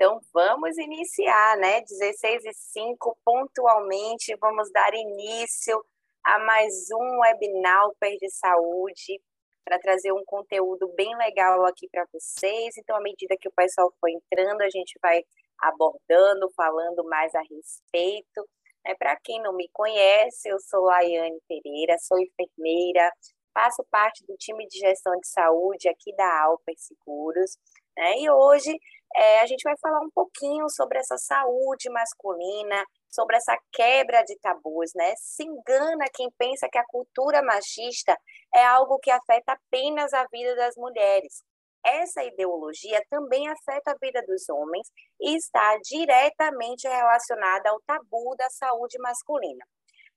Então vamos iniciar, né? 16 e 5, pontualmente, vamos dar início a mais um webinar de saúde para trazer um conteúdo bem legal aqui para vocês. Então, à medida que o pessoal for entrando, a gente vai abordando, falando mais a respeito. É, para quem não me conhece, eu sou Laiane Pereira, sou enfermeira, faço parte do time de gestão de saúde aqui da Alper Seguros. Né? E hoje é, a gente vai falar um pouquinho sobre essa saúde masculina, sobre essa quebra de tabus, né? Se engana quem pensa que a cultura machista é algo que afeta apenas a vida das mulheres. Essa ideologia também afeta a vida dos homens e está diretamente relacionada ao tabu da saúde masculina.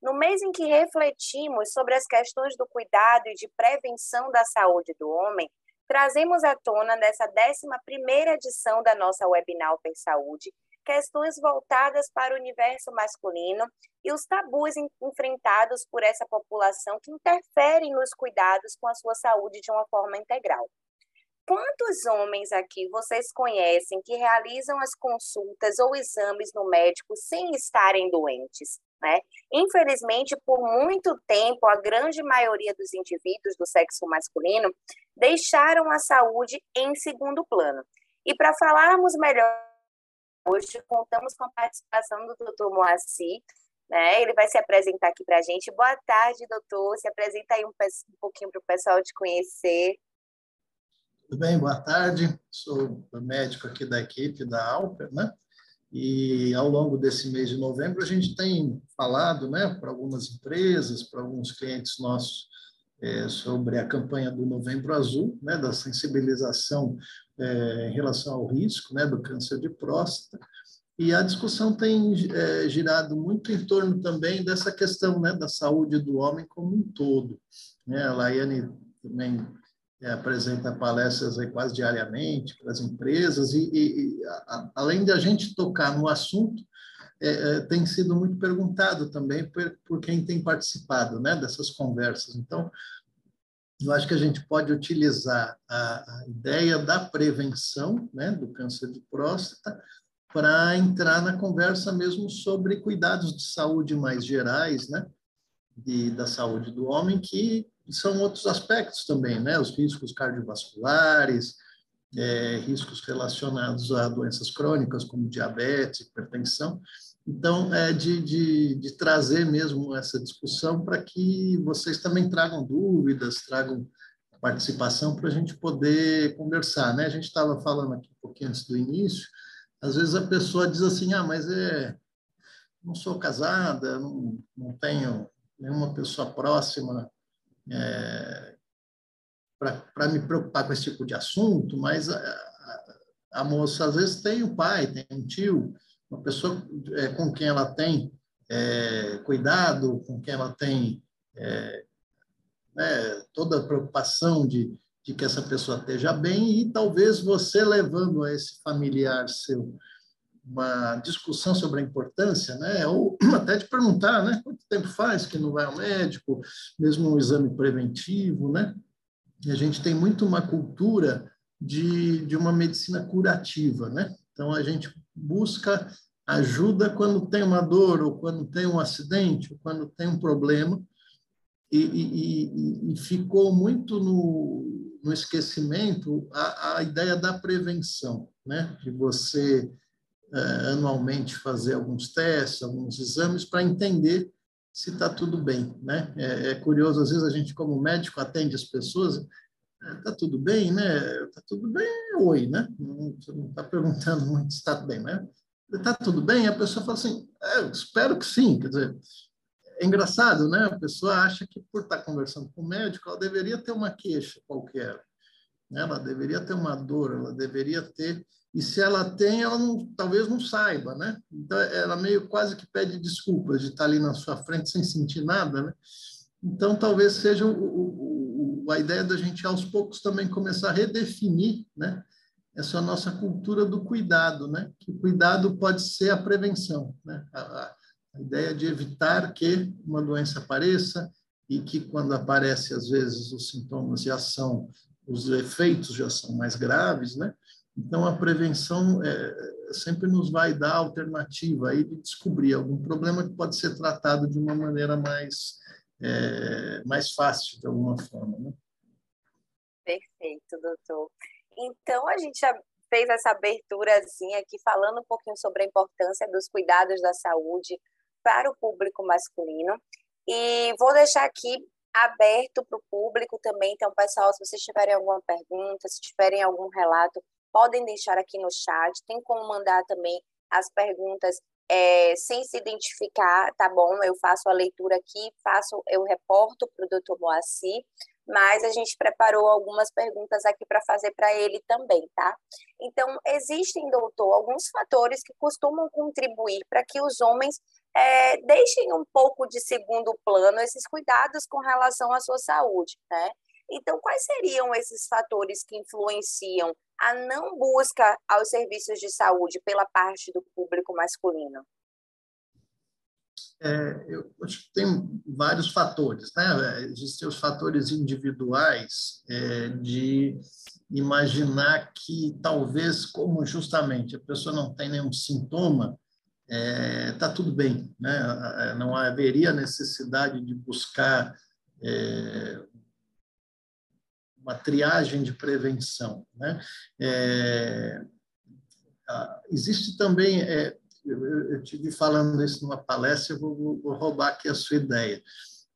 No mês em que refletimos sobre as questões do cuidado e de prevenção da saúde do homem, trazemos à tona nessa 11ª edição da nossa webinar Per Saúde questões voltadas para o universo masculino e os tabus enfrentados por essa população que interferem nos cuidados com a sua saúde de uma forma integral. Quantos homens aqui vocês conhecem que realizam as consultas ou exames no médico sem estarem doentes? Né? Infelizmente, por muito tempo, a grande maioria dos indivíduos do sexo masculino deixaram a saúde em segundo plano. E para falarmos melhor hoje, contamos com a participação do Dr. Moacir, né? Ele vai se apresentar aqui para a gente. Boa tarde, doutor. Se apresenta aí um, um pouquinho para o pessoal te conhecer. Tudo bem, boa tarde. Sou médico aqui da equipe da Alper, né? E ao longo desse mês de novembro a gente tem falado, né, para algumas empresas, para alguns clientes nossos, é, sobre a campanha do Novembro Azul, né, da sensibilização é, em relação ao risco, né, do câncer de próstata. E a discussão tem é, girado muito em torno também dessa questão, né, da saúde do homem como um todo. Né? A Laiane também é, apresenta palestras quase diariamente para as empresas e, e, e a, além de a gente tocar no assunto, é, é, tem sido muito perguntado também por, por quem tem participado né, dessas conversas. Então, eu acho que a gente pode utilizar a, a ideia da prevenção né, do câncer de próstata para entrar na conversa mesmo sobre cuidados de saúde mais gerais, né, de, da saúde do homem, que são outros aspectos também, né? Os riscos cardiovasculares, é, riscos relacionados a doenças crônicas como diabetes, hipertensão. Então, é de, de, de trazer mesmo essa discussão para que vocês também tragam dúvidas, tragam participação para a gente poder conversar, né? A gente estava falando aqui um pouquinho antes do início, às vezes a pessoa diz assim, ah, mas é, não sou casada, não, não tenho nenhuma pessoa próxima é, para me preocupar com esse tipo de assunto, mas a, a, a, moça às vezes tem um pai, tem um tio, uma pessoa é, com quem ela tem é, cuidado, com quem ela tem é, né, toda a preocupação de, de que essa pessoa esteja bem, e talvez você levando a esse familiar seu uma discussão sobre a importância, né? ou até de perguntar né? quanto tempo faz que não vai ao médico, mesmo um exame preventivo. Né? E a gente tem muito uma cultura de, de uma medicina curativa. Né? Então, a gente busca ajuda quando tem uma dor, ou quando tem um acidente, ou quando tem um problema, e, e, e ficou muito no, no esquecimento a, a ideia da prevenção, né? de você anualmente fazer alguns testes, alguns exames para entender se está tudo bem, né? É, é, curioso, às vezes a gente como médico atende as pessoas, está é, tudo bem, né? Está tudo bem, oi, né? Não, está perguntando muito se está bem, né? Está tudo bem? A pessoa fala assim, é, espero que sim, quer dizer, é engraçado, né? A pessoa acha que por estar tá conversando com o médico, ela deveria ter uma queixa qualquer, né? ela deveria ter uma dor, ela deveria ter e se ela tem, ela não, talvez não saiba, né? Então, ela meio quase que pede desculpas de estar ali na sua frente sem sentir nada, né? Então, talvez seja o, o, a ideia da gente, aos poucos, também começar a redefinir, né? Essa nossa cultura do cuidado, né? Que o cuidado pode ser a prevenção, né? A, a, a ideia de evitar que uma doença apareça e que, quando aparece, às vezes, os sintomas já são, os efeitos já são mais graves, né? Então, a prevenção é, sempre nos vai dar alternativa aí de descobrir algum problema que pode ser tratado de uma maneira mais, é, mais fácil, de alguma forma. Né? Perfeito, doutor. Então, a gente já fez essa aberturazinha aqui, falando um pouquinho sobre a importância dos cuidados da saúde para o público masculino. E vou deixar aqui aberto para o público também. Então, pessoal, se vocês tiverem alguma pergunta, se tiverem algum relato, podem deixar aqui no chat. Tem como mandar também as perguntas é, sem se identificar, tá bom? Eu faço a leitura aqui, faço, eu reporto para o doutor Moacir, mas a gente preparou algumas perguntas aqui para fazer para ele também, tá? Então, existem, doutor, alguns fatores que costumam contribuir para que os homens é, deixem um pouco de segundo plano esses cuidados com relação à sua saúde, né? Então, quais seriam esses fatores que influenciam a não busca aos serviços de saúde pela parte do público masculino? É, eu acho que tem vários fatores, né? Existem os fatores individuais é, de imaginar que talvez, como justamente a pessoa não tem nenhum sintoma, é, tá tudo bem, né? Não haveria necessidade de buscar é, uma triagem de prevenção. Né? É, existe também, é, eu, eu tive falando isso numa palestra, eu vou, vou roubar aqui a sua ideia.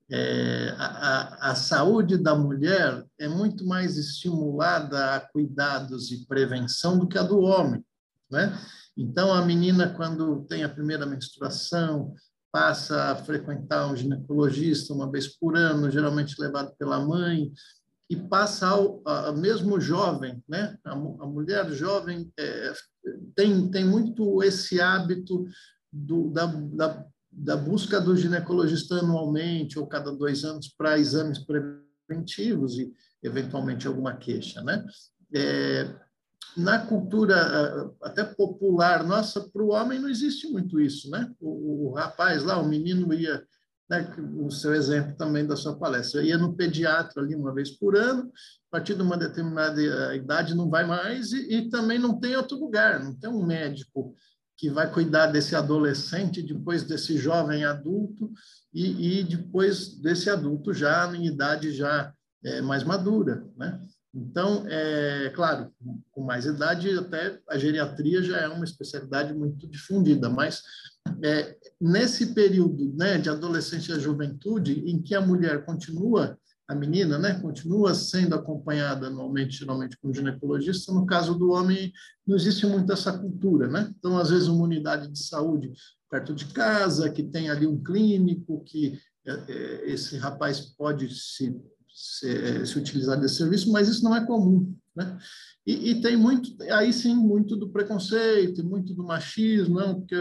É, a, a, saúde da mulher é muito mais estimulada a cuidados e prevenção do que a do homem, né? Então, a menina, quando tem a primeira menstruação, passa a frequentar um ginecologista uma vez por ano, geralmente levado pela mãe, e passa ao a, mesmo jovem, né? A, a mulher jovem é, tem tem muito esse hábito do, da, da, da busca do ginecologista anualmente ou cada dois anos para exames preventivos e eventualmente alguma queixa, né? É, na cultura até popular nossa, para o homem não existe muito isso, né? O, o rapaz lá, o menino ia né, o seu exemplo também da sua palestra. Eu ia no pediatra ali uma vez por ano, a partir de uma determinada idade não vai mais, e, e também não tem outro lugar, não tem um médico que vai cuidar desse adolescente, depois desse jovem adulto, e, e depois desse adulto já em idade já é, mais madura, né? Então, é claro, com mais idade, até a geriatria já é uma especialidade muito difundida, mas é, nesse período né, de adolescência e juventude, em que a mulher continua, a menina, né, continua sendo acompanhada anualmente, geralmente com ginecologista, no caso do homem, não existe muito essa cultura, né? Então, às vezes, uma unidade de saúde perto de casa, que tem ali um clínico, que é, é, esse rapaz pode se se, se utilizar desse serviço, mas isso não é comum, né? E, e, tem muito, aí sim, muito do preconceito, muito do machismo, não, porque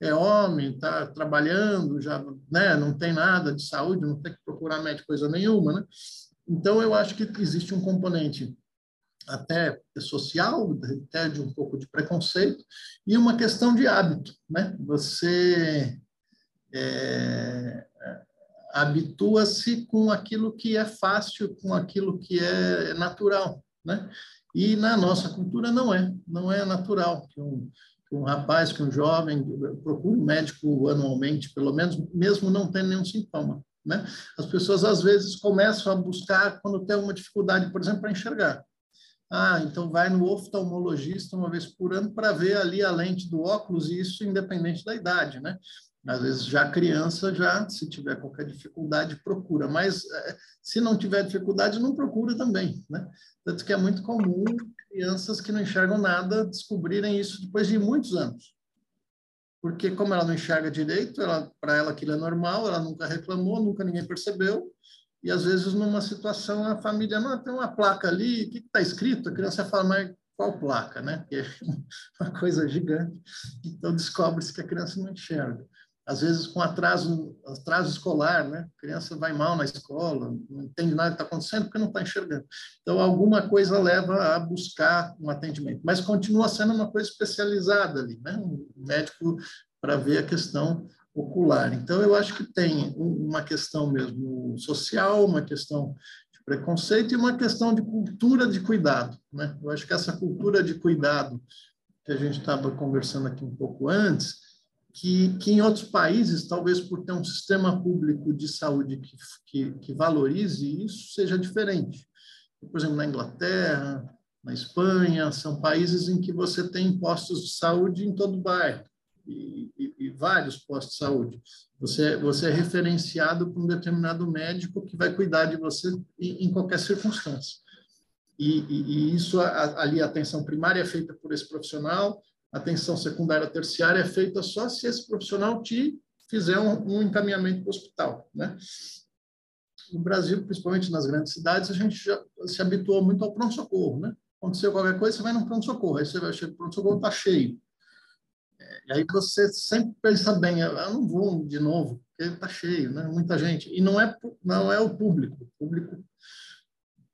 é homem, está trabalhando, já né, não tem nada de saúde, não tem que procurar médico coisa nenhuma, né? Então, eu acho que existe um componente até social, até de um pouco de preconceito, e uma questão de hábito, né? Você é, habitua-se com aquilo que é fácil, com aquilo que é natural, né? E na nossa cultura não é, não é natural que um, que um rapaz, que um jovem procure um médico anualmente, pelo menos, mesmo não tendo nenhum sintoma, né? As pessoas às vezes começam a buscar quando tem uma dificuldade, por exemplo, para enxergar. Ah, então vai no oftalmologista uma vez por ano para ver ali a lente do óculos, e isso independente da idade, né? Às vezes já criança, já se tiver qualquer dificuldade, procura. Mas é, se não tiver dificuldade, não procura também, né? Tanto que é muito comum crianças que não enxergam nada descobrirem isso depois de muitos anos. Porque como ela não enxerga direito, para ela aquilo é normal, ela nunca reclamou, nunca ninguém percebeu. E às vezes numa situação a família não tem uma placa ali, o que está escrito? A criança fala, mas qual placa, né? Que é uma coisa gigante. Então descobre-se que a criança não enxerga às vezes com atraso, atraso escolar, né? A criança vai mal na escola, não entende nada que está acontecendo porque não está enxergando. Então, alguma coisa leva a buscar um atendimento, mas continua sendo uma coisa especializada ali, né? Um médico para ver a questão ocular. Então, eu acho que tem uma questão mesmo social, uma questão de preconceito e uma questão de cultura de cuidado. Né? Eu acho que essa cultura de cuidado que a gente estava conversando aqui um pouco antes, que, que em outros países, talvez por ter um sistema público de saúde que, que, que valorize isso, seja diferente. Por exemplo, na Inglaterra, na Espanha, são países em que você tem postos de saúde em todo bairro e, e, e, vários postos de saúde. Você, você é referenciado por um determinado médico que vai cuidar de você em, em qualquer circunstância. E, e, isso, ali, a atenção primária é feita por esse profissional, a atenção secundária terciária é feita só se esse profissional te fizer um, um encaminhamento para o hospital, né? No Brasil, principalmente nas grandes cidades, a gente já se habituou muito ao pronto-socorro, né? Aconteceu qualquer coisa, você vai no pronto-socorro, aí você vai chegar no pronto-socorro, está cheio. E aí você sempre pensa bem, eu não vou de novo, porque está cheio, né? Muita gente. E não é, não é o público. O público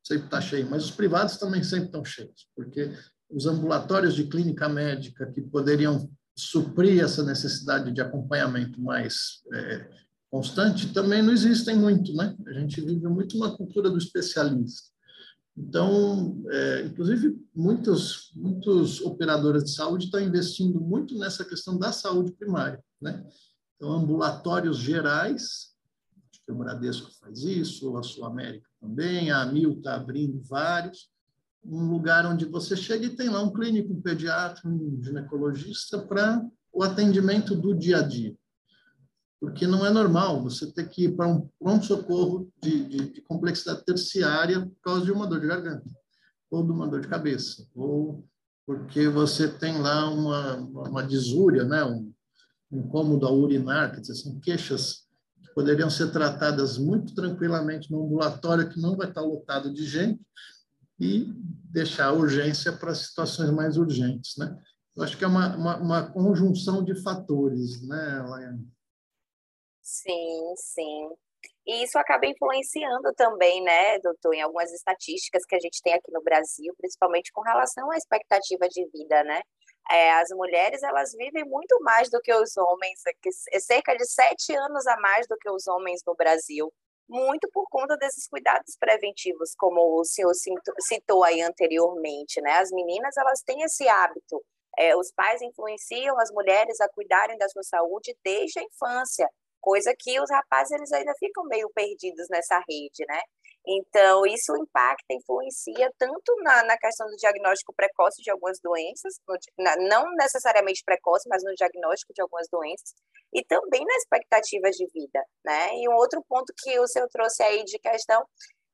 sempre está cheio, mas os privados também sempre estão cheios, porque os ambulatórios de clínica médica que poderiam suprir essa necessidade de acompanhamento mais é, constante também não existem muito, né? A gente vive muito uma cultura do especialista. Então, é, inclusive, muitos, muitos operadores de saúde estão investindo muito nessa questão da saúde primária. Né? Então, ambulatórios gerais, acho que o Bradesco faz isso, a Sul América também, a AMIL está abrindo vários, um lugar onde você chega e tem lá um clínico, um pediatra, um ginecologista para o atendimento do dia a dia porque não é normal você ter que ir para um pronto-socorro de, de, de, complexidade terciária por causa de uma dor de garganta, ou de uma dor de cabeça, ou porque você tem lá uma, uma disúria, né? um, incômodo ao urinar, quer dizer, são queixas que poderiam ser tratadas muito tranquilamente no ambulatório que não vai estar lotado de gente e deixar a urgência para situações mais urgentes, né? Eu acho que é uma, uma, uma conjunção de fatores, né, Laiane? Sim, sim. E isso acaba influenciando também, né, doutor, em algumas estatísticas que a gente tem aqui no Brasil, principalmente com relação à expectativa de vida, né? É, as mulheres, elas vivem muito mais do que os homens, é cerca de sete anos a mais do que os homens no Brasil, muito por conta desses cuidados preventivos, como o senhor citou aí anteriormente, né? As meninas, elas têm esse hábito, é, os pais influenciam as mulheres a cuidarem da sua saúde desde a infância, coisa que os rapazes eles ainda ficam meio perdidos nessa rede, né? Então, isso impacta, influencia tanto na, na questão do diagnóstico precoce de algumas doenças, no, na, não necessariamente precoce, mas no diagnóstico de algumas doenças, e também na expectativa de vida, né? E um outro ponto que o senhor trouxe aí de questão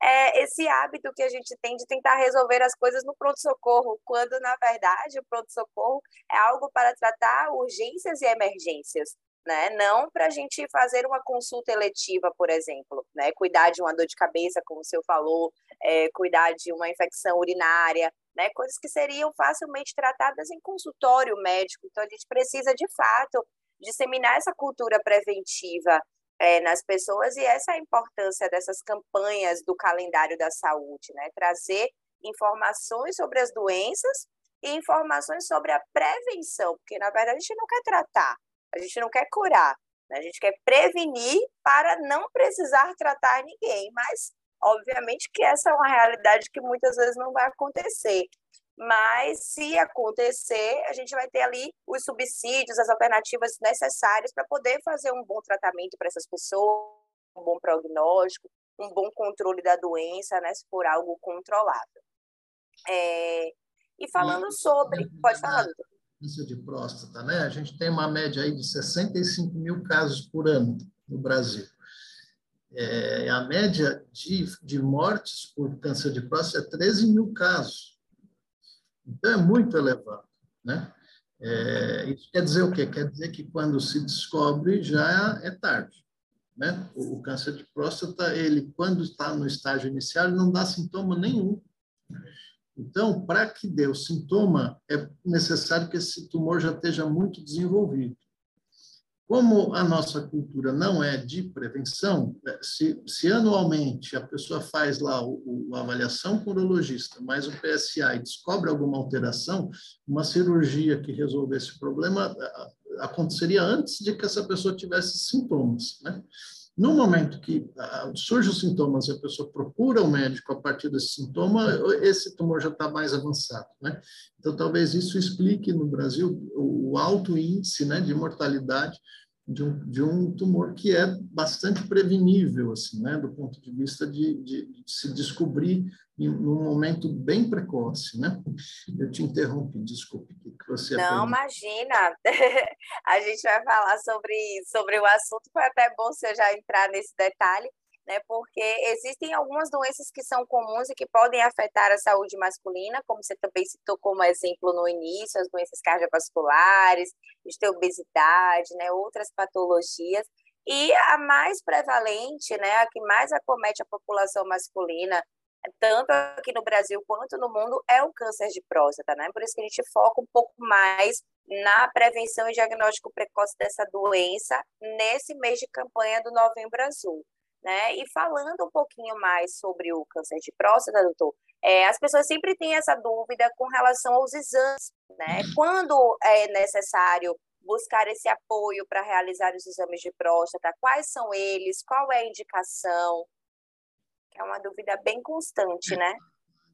é esse hábito que a gente tem de tentar resolver as coisas no pronto-socorro, quando, na verdade, o pronto-socorro é algo para tratar urgências e emergências né? Não para a gente fazer uma consulta eletiva, por exemplo, né? Cuidar de uma dor de cabeça, como o senhor falou, é, cuidar de uma infecção urinária, né? Coisas que seriam facilmente tratadas em consultório médico. Então, a gente precisa, de fato, disseminar essa cultura preventiva é, nas pessoas e essa é a importância dessas campanhas do calendário da saúde, né? Trazer informações sobre as doenças e informações sobre a prevenção, porque na verdade a gente não quer tratar, a gente não quer curar, né? a gente quer prevenir para não precisar tratar ninguém, mas obviamente que essa é uma realidade que muitas vezes não vai acontecer. Mas se acontecer, a gente vai ter ali os subsídios, as alternativas necessárias para poder fazer um bom tratamento para essas pessoas, um bom prognóstico, um bom controle da doença, né, se for algo controlado. É, e falando sobre. Pode falar, doutor câncer de próstata, né? A gente tem uma média aí de 65 mil casos por ano no Brasil. É, a média de, de mortes por câncer de próstata é 13 mil casos. Então, é muito elevado, né? É, isso quer dizer o quê? Quer dizer que quando se descobre já é tarde. Né? O, o câncer de próstata, ele quando está no estágio inicial, não dá sintoma nenhum. Então, para que dê o sintoma, é necessário que esse tumor já esteja muito desenvolvido. Como a nossa cultura não é de prevenção, é, se, se anualmente a pessoa faz lá o, o, a avaliação com o urologista, mais o PSA e descobre alguma alteração, uma cirurgia que resolvesse o problema aconteceria antes de que essa pessoa tivesse sintomas, né? No momento que ah, surgem os sintomas e a pessoa procura o médico a partir desse sintoma, esse tumor já está mais avançado, né? Então, talvez isso explique no Brasil o alto índice né, de mortalidade de um, de um tumor que é bastante prevenível, assim, né, do ponto de vista de, de, de se descobrir em um momento bem precoce, né? Eu te interrompi, desculpe, que você Não, imagina. A gente vai falar sobre, sobre o assunto, foi até bom você já entrar nesse detalhe, né? Porque existem algumas doenças que são comuns e que podem afetar a saúde masculina, como você também citou como exemplo no início, as doenças cardiovasculares, de obesidade, né? Outras patologias. E a mais prevalente, né, a que mais acomete a população masculina, tanto aqui no Brasil quanto no mundo, é o câncer de próstata, né? Por isso que a gente foca um pouco mais na prevenção e diagnóstico precoce dessa doença nesse mês de campanha do Novembro Azul. Né? E falando um pouquinho mais sobre o câncer de próstata, doutor, é, as pessoas sempre têm essa dúvida com relação aos exames, né? Quando é necessário buscar esse apoio para realizar os exames de próstata, quais são eles, qual é a indicação? É uma dúvida bem constante, né?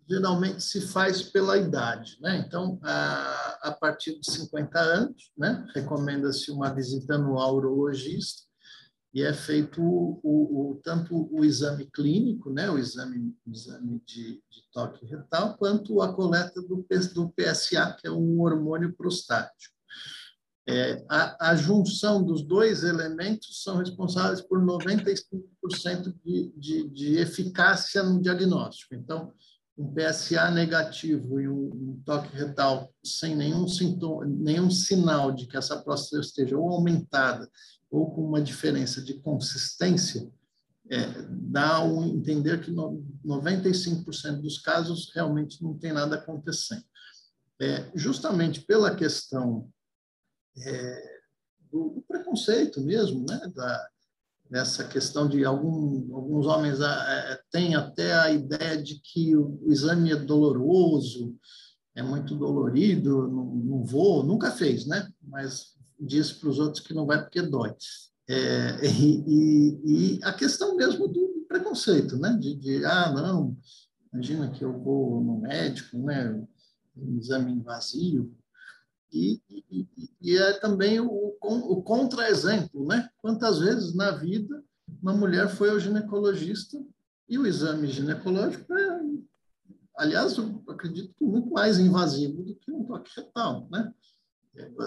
Geralmente se faz pela idade, né? Então, a, a partir de 50 anos, né? Recomenda-se uma visita no urologista e é feito o, o, tanto o exame clínico, né, o exame, o exame de, de, toque retal, quanto a coleta do, do PSA, que é um hormônio prostático. É, a, a, junção dos dois elementos são responsáveis por 95% de, de, de eficácia no diagnóstico. Então, um PSA negativo e um, toque retal sem nenhum sintoma, nenhum sinal de que essa próstata esteja ou aumentada ou com uma diferença de consistência, é, dá um entender que no, 95% dos casos realmente não tem nada acontecendo. É, justamente pela questão é, do, do, preconceito mesmo, né, da, dessa questão de algum, alguns homens é, têm até a ideia de que o, o exame é doloroso, é muito dolorido, não, não vou, nunca fez, né? Mas diz para os outros que não vai porque dói. É, e, e, e, a questão mesmo do preconceito, né? De, de, ah, não, imagina que eu vou no médico, né? Um exame invasivo. E, e, e é também o, o contra-exemplo, né? Quantas vezes na vida uma mulher foi ao ginecologista e o exame ginecológico é, aliás, eu acredito que muito mais invasivo do que um toque retal, né?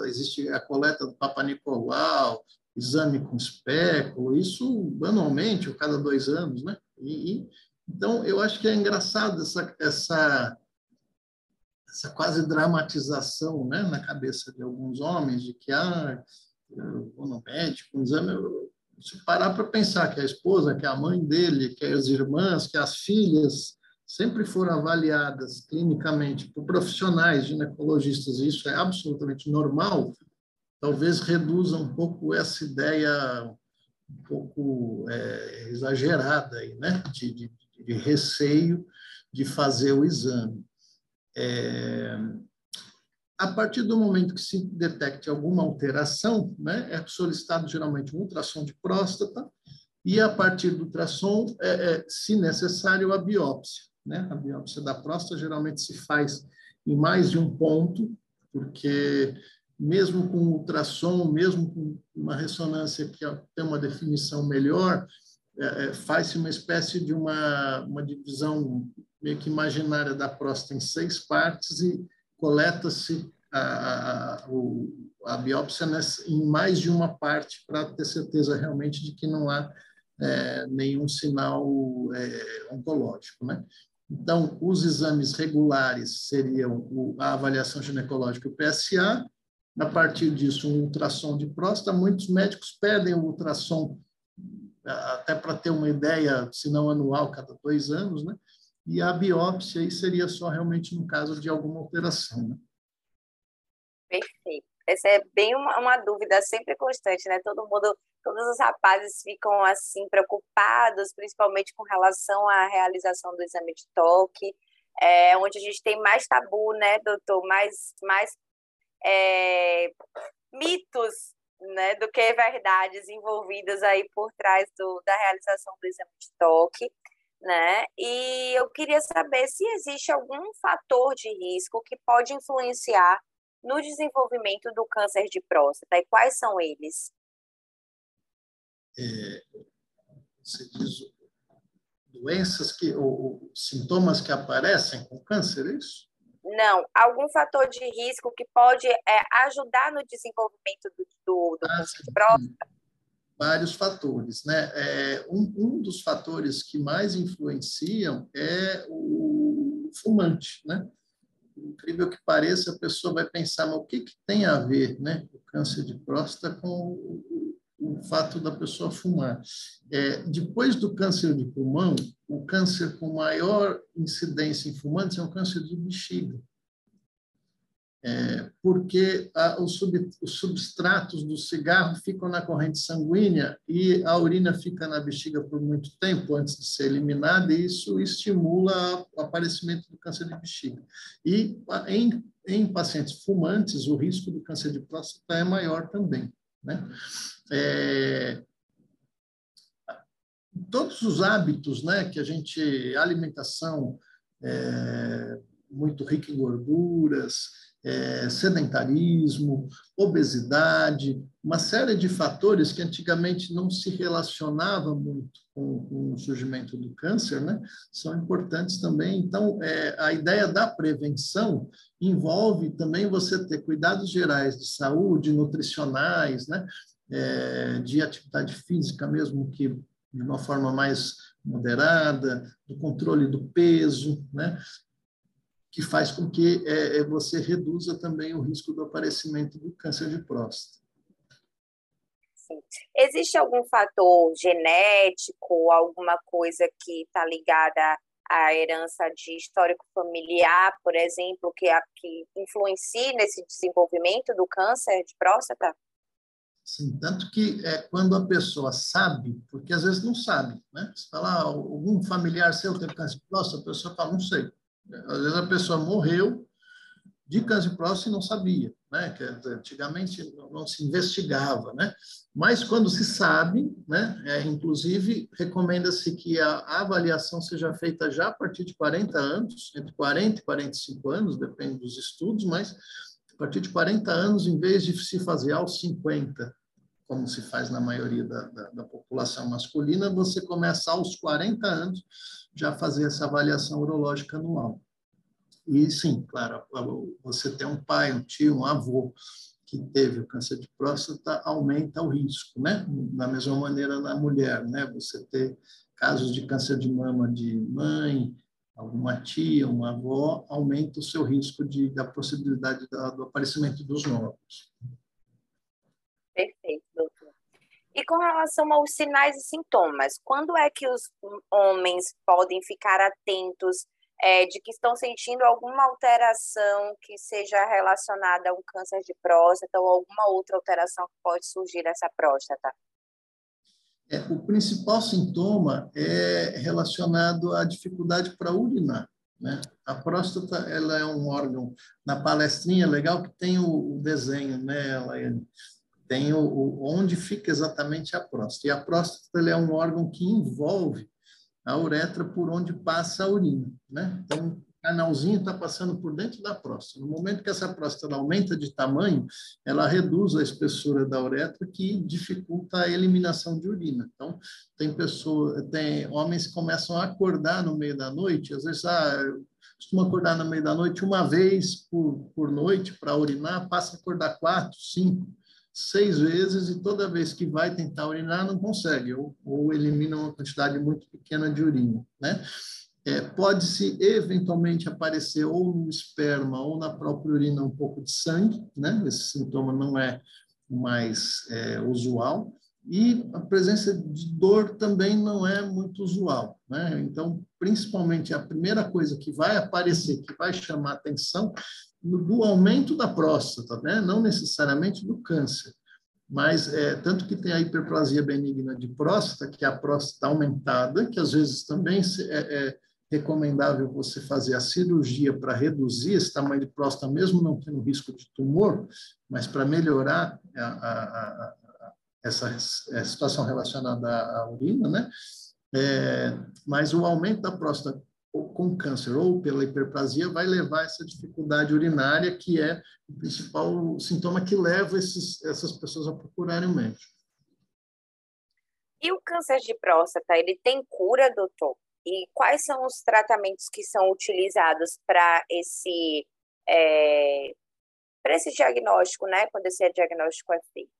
existe a coleta do Papa Nicolau, exame com espéculo, isso anualmente, ou cada dois anos, né? E, então, eu acho que é engraçado essa, essa, essa quase dramatização né, na cabeça de alguns homens de que, ah, vou no médico, um exame, se parar para pensar que a esposa, que a mãe dele, que as irmãs, que as filhas sempre foram avaliadas clinicamente por profissionais ginecologistas, e isso é absolutamente normal, talvez reduza um pouco essa ideia um pouco é, exagerada aí, né? De, de, de, receio de fazer o exame. É, a partir do momento que se detecte alguma alteração, né, é solicitado geralmente um ultrassom de próstata e, a partir do ultrassom, é, é, se necessário, a biópsia. Né? A biópsia da próstata geralmente se faz em mais de um ponto, porque mesmo com ultrassom, mesmo com uma ressonância que tem uma definição melhor, é, é, faz-se uma espécie de uma, uma divisão meio que imaginária da próstata em seis partes e coleta-se a, a, a, biópsia nessa, em mais de uma parte para ter certeza realmente de que não há é, nenhum sinal é, oncológico. Né? Então, os exames regulares seriam a avaliação ginecológica e o PSA. A partir disso, um ultrassom de próstata. Muitos médicos pedem o ultrassom até para ter uma ideia, se não anual, cada dois anos, né? E a biópsia aí seria só realmente no caso de alguma alteração, né? Perfeito. Essa é bem uma, uma dúvida sempre constante, né? Todo mundo todos os rapazes ficam assim preocupados, principalmente com relação à realização do exame de toque, é, onde a gente tem mais tabu, né, doutor, mais, mais é, mitos né, do que verdades envolvidas aí por trás do, da realização do exame de toque, né? E eu queria saber se existe algum fator de risco que pode influenciar no desenvolvimento do câncer de próstata e quais são eles? É, você diz doenças que ou, sintomas que aparecem com câncer, é isso? Não, algum fator de risco que pode é, ajudar no desenvolvimento do, do, do ah, câncer de próstata? Vários fatores, né? É, um, um dos fatores que mais influenciam é o fumante, né? incrível que pareça, a pessoa vai pensar, mas o que, que tem a ver né, o câncer de próstata com o, o fato da pessoa fumar? É, depois do câncer de pulmão, o câncer com maior incidência em fumantes é o câncer de bexiga é, porque a, os, sub, os, substratos do cigarro ficam na corrente sanguínea e a urina fica na bexiga por muito tempo antes de ser eliminada, e isso estimula o aparecimento do câncer de bexiga. E em, em pacientes fumantes, o risco do câncer de próstata é maior também. Né? É, todos os hábitos né, que a gente, alimentação é, muito rica em gorduras, é, sedentarismo, obesidade, uma série de fatores que antigamente não se relacionavam muito com, com o surgimento do câncer, né, são importantes também. Então, é, a ideia da prevenção envolve também você ter cuidados gerais de saúde, nutricionais, né, é, de atividade física mesmo que de uma forma mais moderada, do controle do peso, né? Que faz com que é, é, você reduza também o risco do aparecimento do câncer de próstata. Sim. Existe algum fator genético, alguma coisa que está ligada à herança de histórico familiar, por exemplo, que, que influencie nesse desenvolvimento do câncer de próstata? Sim, tanto que é, quando a pessoa sabe, porque às vezes não sabe, né? Você fala, ah, algum familiar seu teve câncer de próstata, a pessoa fala, não sei. Às vezes a pessoa morreu de câncer próstata e não sabia, né? Que antigamente não se investigava, né? Mas quando se sabe, né? É, inclusive recomenda-se que a, avaliação seja feita já a partir de 40 anos, entre 40 e 45 anos, depende dos estudos, mas a partir de 40 anos, em vez de se fazer aos 50, como se faz na maioria da, da, da população masculina, você começa aos 40 anos já fazer essa avaliação urológica anual. E sim, claro, você tem um pai, um tio, um avô que teve o câncer de próstata, aumenta o risco, né? Da mesma maneira na mulher, né? Você ter casos de câncer de mama de mãe, alguma tia, uma avó, aumenta o seu risco de, da possibilidade da, do aparecimento dos nódulos. E com relação aos sinais e sintomas, quando é que os homens podem ficar atentos é, de que estão sentindo alguma alteração que seja relacionada a um câncer de próstata ou alguma outra alteração que pode surgir nessa próstata? É, o principal sintoma é relacionado à dificuldade para urinar. Né? A próstata ela é um órgão, na palestrinha, legal que tem o, o desenho, né, Laiane? Tem o, o, onde fica exatamente a próstata. E a próstata é um órgão que envolve a uretra por onde passa a urina. Né? Então, o canalzinho está passando por dentro da próstata. No momento que essa próstata aumenta de tamanho, ela reduz a espessura da uretra, que dificulta a eliminação de urina. Então, tem pessoas, tem homens que começam a acordar no meio da noite, às vezes, ah, costuma acordar no meio da noite uma vez por, por noite para urinar, passa a acordar quatro, cinco seis vezes e toda vez que vai tentar urinar não consegue, ou, ou elimina uma quantidade muito pequena de urina, né? É, Pode-se eventualmente aparecer ou no esperma ou na própria urina um pouco de sangue, né? Esse sintoma não é mais é, usual. E a presença de dor também não é muito usual, né? Então, principalmente a primeira coisa que vai aparecer, que vai chamar atenção, do aumento da próstata, né? não necessariamente do câncer. Mas, é, tanto que tem a hiperplasia benigna de próstata, que é a próstata aumentada, que às vezes também é, é, recomendável você fazer a cirurgia para reduzir esse tamanho de próstata, mesmo não tendo risco de tumor, mas para melhorar a, a, a, essa situação relacionada à urina, né? É, mas o aumento da próstata com câncer ou pela hiperplasia vai levar a essa dificuldade urinária, que é o principal sintoma que leva esses, essas pessoas a procurarem o médico. E o câncer de próstata, ele tem cura, doutor? E quais são os tratamentos que são utilizados para esse, é, esse diagnóstico, né? Quando esse diagnóstico é feito?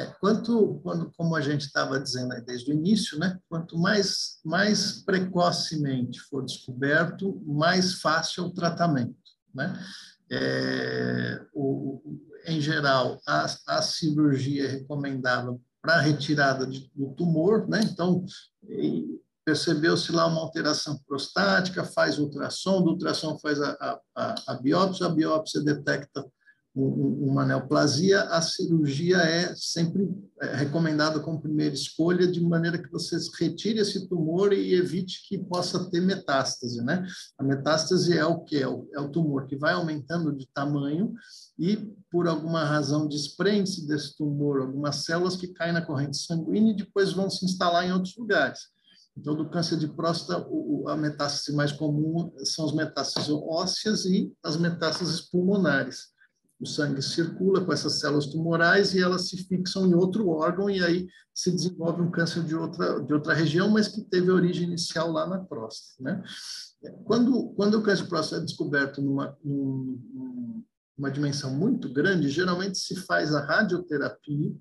É, quanto, quando, como a gente estava dizendo aí desde o início, né, quanto mais, mais precocemente for descoberto, mais fácil é o tratamento. Né? É, o, em geral, a, a cirurgia é recomendável para retirada de, do tumor, né? então percebeu-se lá uma alteração prostática, faz ultrassom, do ultrassom faz a, a, a biópsia, a biópsia detecta uma neoplasia, a cirurgia é sempre é, recomendada como primeira escolha, de maneira que você retire esse tumor e evite que possa ter metástase, né? A metástase é o que? É o, é o tumor que vai aumentando de tamanho e, por alguma razão, desprende-se desse tumor algumas células que caem na corrente sanguínea e depois vão se instalar em outros lugares. Então, do câncer de próstata, a metástase mais comum são as metástases ósseas e as metástases pulmonares o sangue circula com essas células tumorais e elas se fixam em outro órgão e aí se desenvolve um câncer de outra, de outra região, mas que teve origem inicial lá na próstata. Né? Quando, quando o câncer de próstata é descoberto numa, numa dimensão muito grande, geralmente se faz a radioterapia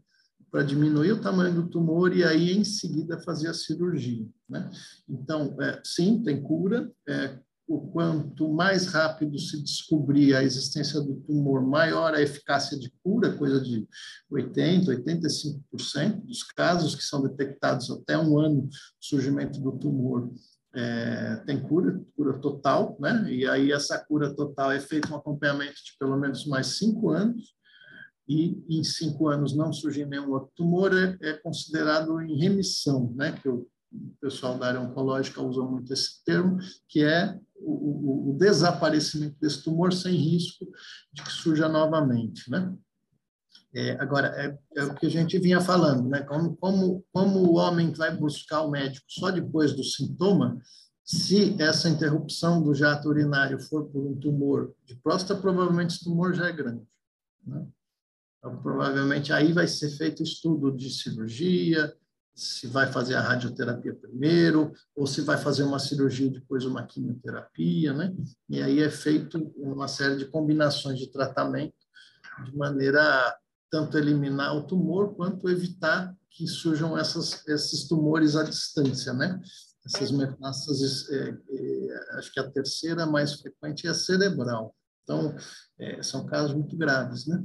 para diminuir o tamanho do tumor e aí em seguida fazer a cirurgia. Né? Então, é, sim, tem cura. É, o quanto mais rápido se descobrir a existência do tumor, maior a eficácia de cura, coisa de 80, 85% dos casos que são detectados até um ano do surgimento do tumor é, tem cura, cura total, né? E aí essa cura total é feito um acompanhamento de pelo menos mais cinco anos, e em cinco anos não surgir nenhum outro tumor, é, é considerado em remissão, né? Que o pessoal da área oncológica usa muito esse termo, que é o, o, desaparecimento desse tumor sem risco de que surja novamente, né? É, agora, é, é, o que a gente vinha falando, né? Como, como, como o homem vai buscar o médico só depois do sintoma, se essa interrupção do jato urinário for por um tumor de próstata, provavelmente esse tumor já é grande. Né? Então, provavelmente aí vai ser feito estudo de cirurgia, se vai fazer a radioterapia primeiro, ou se vai fazer uma cirurgia depois uma quimioterapia, né? E aí é feito uma série de combinações de tratamento, de maneira a tanto eliminar o tumor, quanto evitar que surjam essas, esses tumores à distância, né? Essas metástases, é, é, acho que a terceira mais frequente é a cerebral. Então, é, são casos muito graves, né?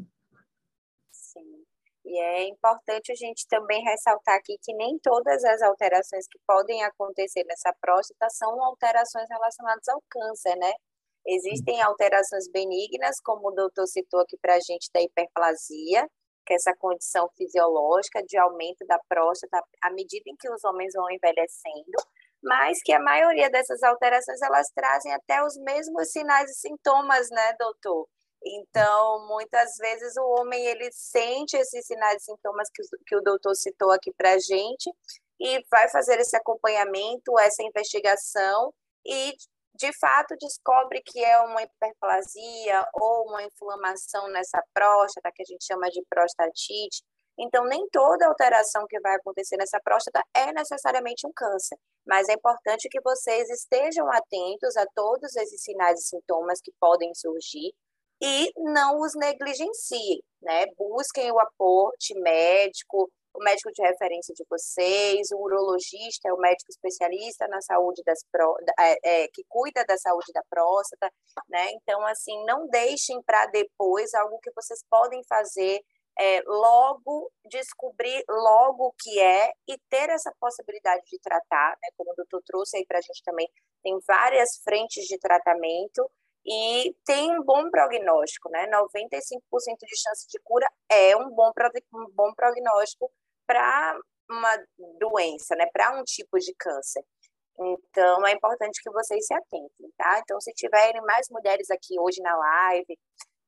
E é importante a gente também ressaltar aqui que nem todas as alterações que podem acontecer nessa próstata são alterações relacionadas ao câncer, né? Existem alterações benignas, como o doutor citou aqui para a gente, da hiperplasia, que é essa condição fisiológica de aumento da próstata à medida em que os homens vão envelhecendo, mas que a maioria dessas alterações elas trazem até os mesmos sinais e sintomas, né, doutor? Então, muitas vezes o homem ele sente esses sinais e sintomas que, que o doutor citou aqui para a gente e vai fazer esse acompanhamento, essa investigação e de fato descobre que é uma hiperplasia ou uma inflamação nessa próstata, que a gente chama de prostatite. Então, nem toda alteração que vai acontecer nessa próstata é necessariamente um câncer, mas é importante que vocês estejam atentos a todos esses sinais e sintomas que podem surgir e não os negligenciem, né? Busquem o aporte médico, o médico de referência de vocês, o urologista, é o médico especialista na saúde das pró, é, é, que cuida da saúde da próstata, né? Então, assim, não deixem para depois algo que vocês podem fazer é, logo, descobrir logo o que é e ter essa possibilidade de tratar, né? Como o doutor trouxe aí para a gente também, tem várias frentes de tratamento e tem um bom prognóstico, né? 95% de chance de cura é um bom, um bom prognóstico para uma doença, né? Para um tipo de câncer. Então, é importante que vocês se atentem, tá? Então, se tiverem mais mulheres aqui hoje na live,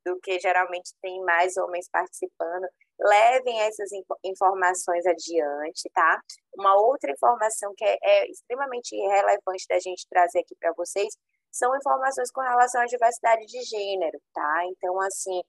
do que geralmente tem mais homens participando, levem essas informações adiante, tá? Uma outra informação que é, é extremamente relevante da gente trazer aqui para vocês são informações com relação à diversidade de gênero, tá? Então, assim,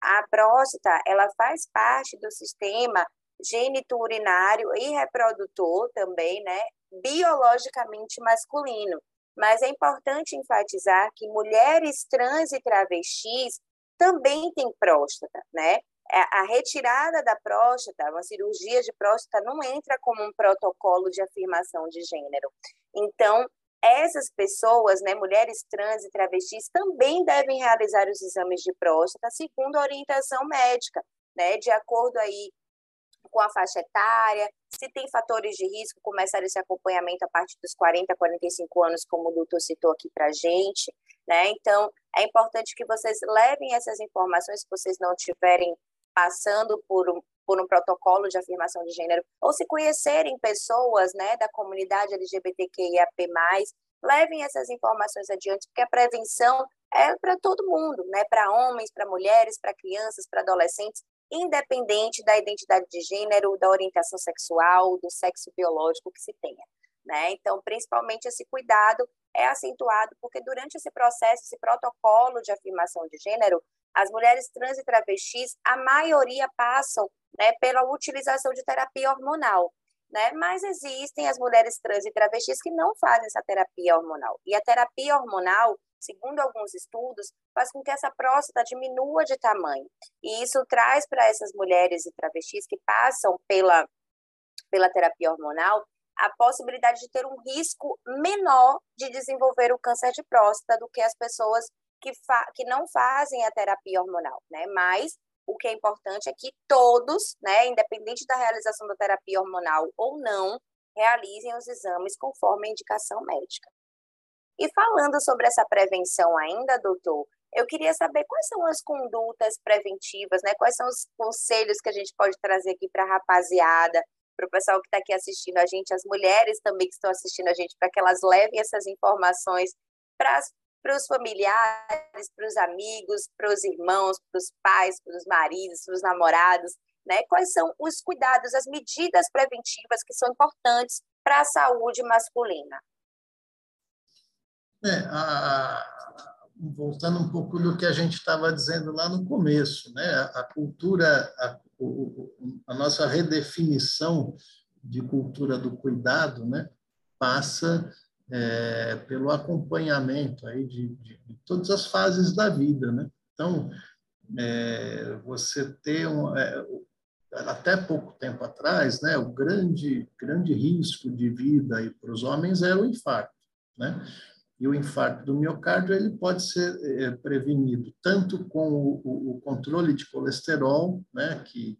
a próstata, ela faz parte do sistema geniturinário e reprodutor também, né? Biologicamente masculino. Mas é importante enfatizar que mulheres trans e travestis também têm próstata, né? É, a retirada da próstata, uma cirurgia de próstata, não entra como um protocolo de afirmação de gênero. Então, essas pessoas, né, mulheres trans e travestis, também devem realizar os exames de próstata segundo a orientação médica, né, de acordo aí com a faixa etária, se tem fatores de risco, começar esse acompanhamento a partir dos 40, 45 anos, como o doutor citou aqui para a gente, né? Então, é importante que vocês levem essas informações, se vocês não tiverem passando por por um protocolo de afirmação de gênero, ou se conhecerem pessoas né, da comunidade LGBTQIAP+, levem essas informações adiante, porque a prevenção é para todo mundo, né? para homens, para mulheres, para crianças, para adolescentes, independente da identidade de gênero, da orientação sexual, do sexo biológico que se tenha. Né? Então, principalmente esse cuidado é acentuado porque durante esse processo, esse protocolo de afirmação de gênero, as mulheres trans e travestis, a maioria passam né, pela utilização de terapia hormonal. Né? Mas existem as mulheres trans e travestis que não fazem essa terapia hormonal. E a terapia hormonal, segundo alguns estudos, faz com que essa próstata diminua de tamanho. E isso traz para essas mulheres e travestis que passam pela, pela terapia hormonal a possibilidade de ter um risco menor de desenvolver o câncer de próstata do que as pessoas que, que não fazem a terapia hormonal, né? Mas o que é importante é que todos, né, independente da realização da terapia hormonal ou não, realizem os exames conforme a indicação médica. E falando sobre essa prevenção ainda, doutor, eu queria saber quais são as condutas preventivas, né? Quais são os conselhos que a gente pode trazer aqui para a rapaziada, para o pessoal que está aqui assistindo a gente, as mulheres também que estão assistindo a gente, para que elas levem essas informações para para os familiares, para os amigos, para os irmãos, para os pais, para os maridos, para os namorados, né? Quais são os cuidados, as medidas preventivas que são importantes para a saúde masculina? É, a, voltando um pouco do que a gente estava dizendo lá no começo, né? A, cultura, a, a nossa redefinição de cultura do cuidado, né? Passa é, pelo acompanhamento aí de, de, de, todas as fases da vida, né? Então, é, você ter um, é, até pouco tempo atrás, né, o grande grande risco de vida para os homens era o infarto, né? E o infarto do miocárdio ele pode ser é, prevenido tanto com o, o, o, controle de colesterol, né, que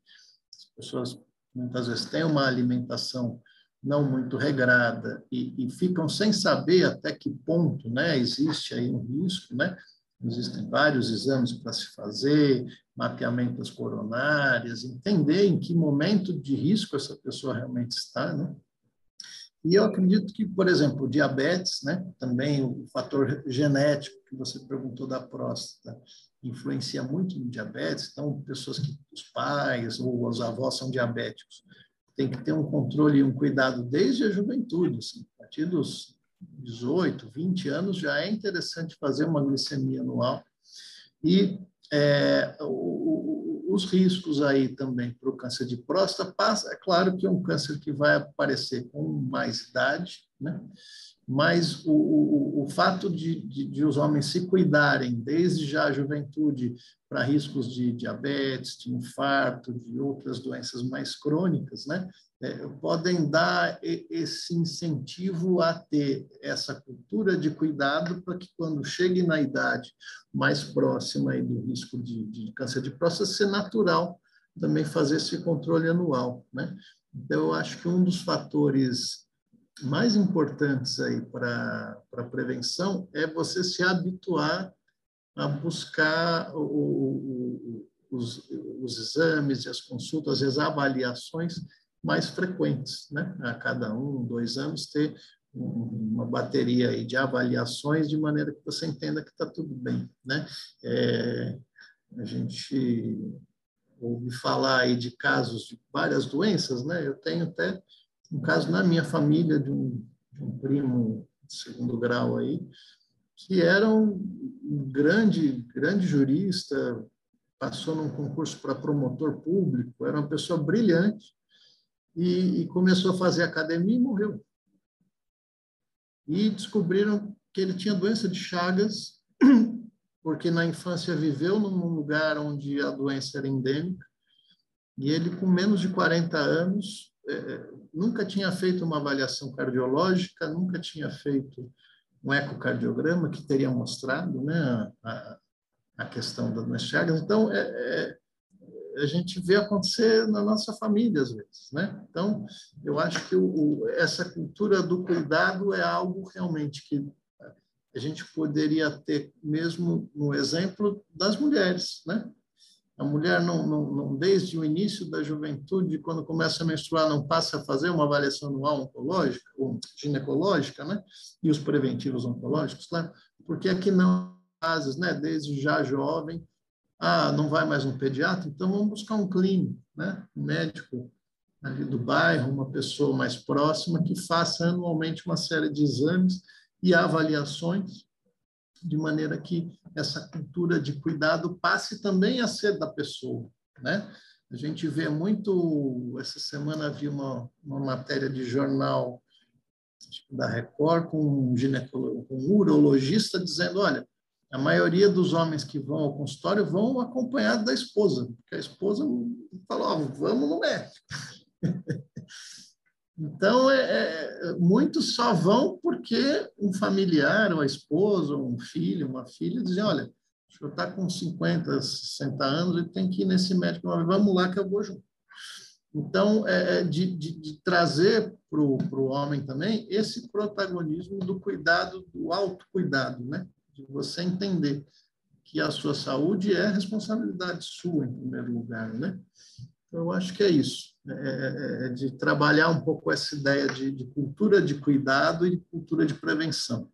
as pessoas muitas vezes têm uma alimentação não muito regrada e, e, ficam sem saber até que ponto né, existe aí um risco, né? Existem vários exames para se fazer, mapeamentos coronárias, entender em que momento de risco essa pessoa realmente está, né? E eu acredito que, por exemplo, diabetes, né, também o fator genético que você perguntou da próstata, influencia muito no diabetes. Então, pessoas que os pais ou os avós são diabéticos, tem que ter um controle e um cuidado desde a juventude. Assim, a partir dos 18, 20 anos já é interessante fazer uma glicemia anual. E é, o, o, os riscos aí também para o câncer de próstata, passa, é claro que é um câncer que vai aparecer com mais idade, né? Mas o, o, o fato de, de, de, os homens se cuidarem desde já a juventude para riscos de diabetes, de infarto, de outras doenças mais crônicas, né, é, podem dar esse incentivo a ter essa cultura de cuidado para que quando chegue na idade mais próxima aí do risco de, de câncer de próstata, ser natural também fazer esse controle anual, né? Então, eu acho que um dos fatores mais importantes aí para a prevenção é você se habituar a buscar o, o, os, os, exames e as consultas, as avaliações mais frequentes, né? A cada um, dois anos ter uma bateria aí de avaliações de maneira que você entenda que está tudo bem, né? É, a gente ouve falar aí de casos de várias doenças, né? Eu tenho até um caso na minha família de um, de um primo de segundo grau aí, que era um grande, grande jurista, passou num concurso para promotor público, era uma pessoa brilhante, e, e começou a fazer academia e morreu. E descobriram que ele tinha doença de Chagas, porque na infância viveu num lugar onde a doença era endêmica, e ele, com menos de 40 anos, é, nunca tinha feito uma avaliação cardiológica, nunca tinha feito um ecocardiograma que teria mostrado né, a, a questão da doença Chagas. Então, é, é, a gente vê acontecer na nossa família, às vezes. Né? Então, eu acho que o, o, essa cultura do cuidado é algo realmente que a gente poderia ter mesmo no exemplo das mulheres, né? A mulher não, não, não, desde o início da juventude, quando começa a menstruar, não passa a fazer uma avaliação anual oncológica ou ginecológica, né? E os preventivos oncológicos, claro, porque aqui não fases, né? Desde já jovem, ah, não vai mais um pediatra, então vamos buscar um clínico, né? Um médico ali do bairro, uma pessoa mais próxima que faça anualmente uma série de exames e avaliações, de maneira que essa cultura de cuidado passe também a ser da pessoa, né? A gente vê muito, essa semana vi uma, uma matéria de jornal da Record com um, ginecolo, com um urologista dizendo, olha, a maioria dos homens que vão ao consultório vão acompanhados da esposa, porque a esposa falou, oh, vamos no médico. Então, é, é, muitos só vão porque um familiar, uma esposa, um filho, uma filha, dizem, olha, o senhor está com 50, 60 anos e tem que ir nesse médico, vamos lá que eu vou junto. Então, é, é de, de, de trazer para o homem também esse protagonismo do cuidado, do autocuidado, né? De você entender que a sua saúde é responsabilidade sua, em primeiro lugar, né? Então, eu acho que é isso, é, é, é de trabalhar um pouco essa ideia de, de cultura de cuidado e cultura de prevenção.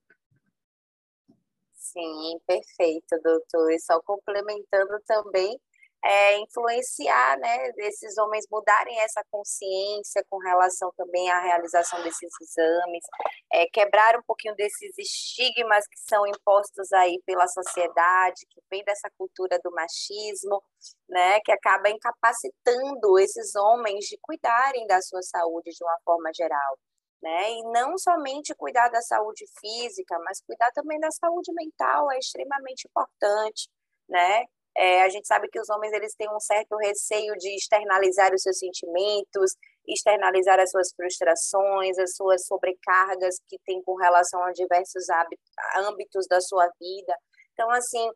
Sim, perfeito, doutor. E só complementando também é, influenciar, né, desses homens mudarem essa consciência com relação também à realização desses exames, é, quebrar um pouquinho desses estigmas que são impostos aí pela sociedade, que vem dessa cultura do machismo, né, que acaba incapacitando esses homens de cuidarem da sua saúde de uma forma geral. Né? E não somente cuidar da saúde física, mas cuidar também da saúde mental é extremamente importante, né? É, a gente sabe que os homens eles têm um certo receio de externalizar os seus sentimentos, externalizar as suas frustrações, as suas sobrecargas que tem com relação a diversos âmbitos da sua vida. Então, assim,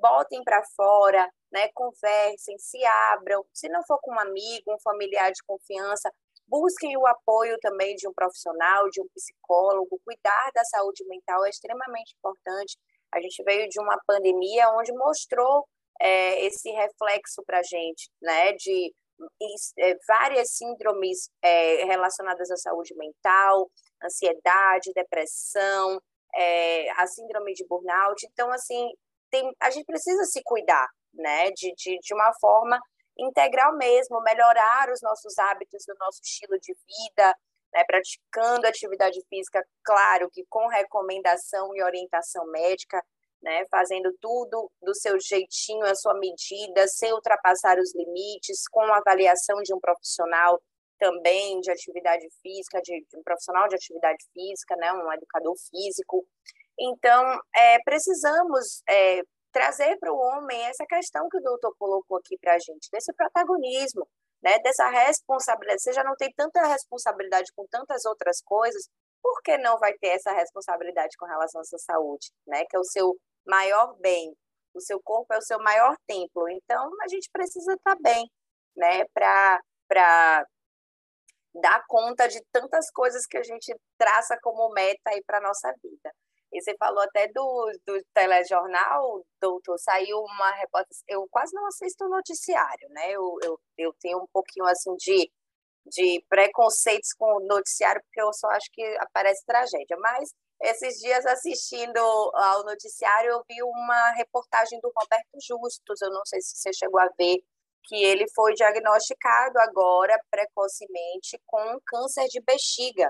botem para fora, né, conversem, se abram. Se não for com um amigo, um familiar de confiança, busquem o apoio também de um profissional, de um psicólogo. Cuidar da saúde mental é extremamente importante. A gente veio de uma pandemia onde mostrou é, esse reflexo para a gente, né, de é, várias síndromes é, relacionadas à saúde mental, ansiedade, depressão, é, a síndrome de burnout. Então, assim, tem, a gente precisa se cuidar, né, de, de, de uma forma integral mesmo, melhorar os nossos hábitos, o nosso estilo de vida, né, praticando atividade física, claro que com recomendação e orientação médica, né, fazendo tudo do seu jeitinho, a sua medida, sem ultrapassar os limites, com a avaliação de um profissional também de atividade física, de, de um profissional de atividade física, né, um educador físico. Então, é, precisamos é, trazer para o homem essa questão que o doutor colocou aqui para a gente, desse protagonismo, né, dessa responsabilidade. Você já não tem tanta responsabilidade com tantas outras coisas, por que não vai ter essa responsabilidade com relação à sua saúde, né? Que é o seu maior bem. O seu corpo é o seu maior templo. Então, a gente precisa estar bem, né? Para dar conta de tantas coisas que a gente traça como meta aí para nossa vida. E você falou até do, do telejornal, doutor, saiu uma reportagem, eu quase não assisto o noticiário, né? Eu, eu, eu tenho um pouquinho assim de de preconceitos com o noticiário, porque eu só acho que aparece tragédia. Mas esses dias assistindo ao noticiário, eu vi uma reportagem do Roberto Justus, eu não sei se você chegou a ver, que ele foi diagnosticado agora precocemente com câncer de bexiga.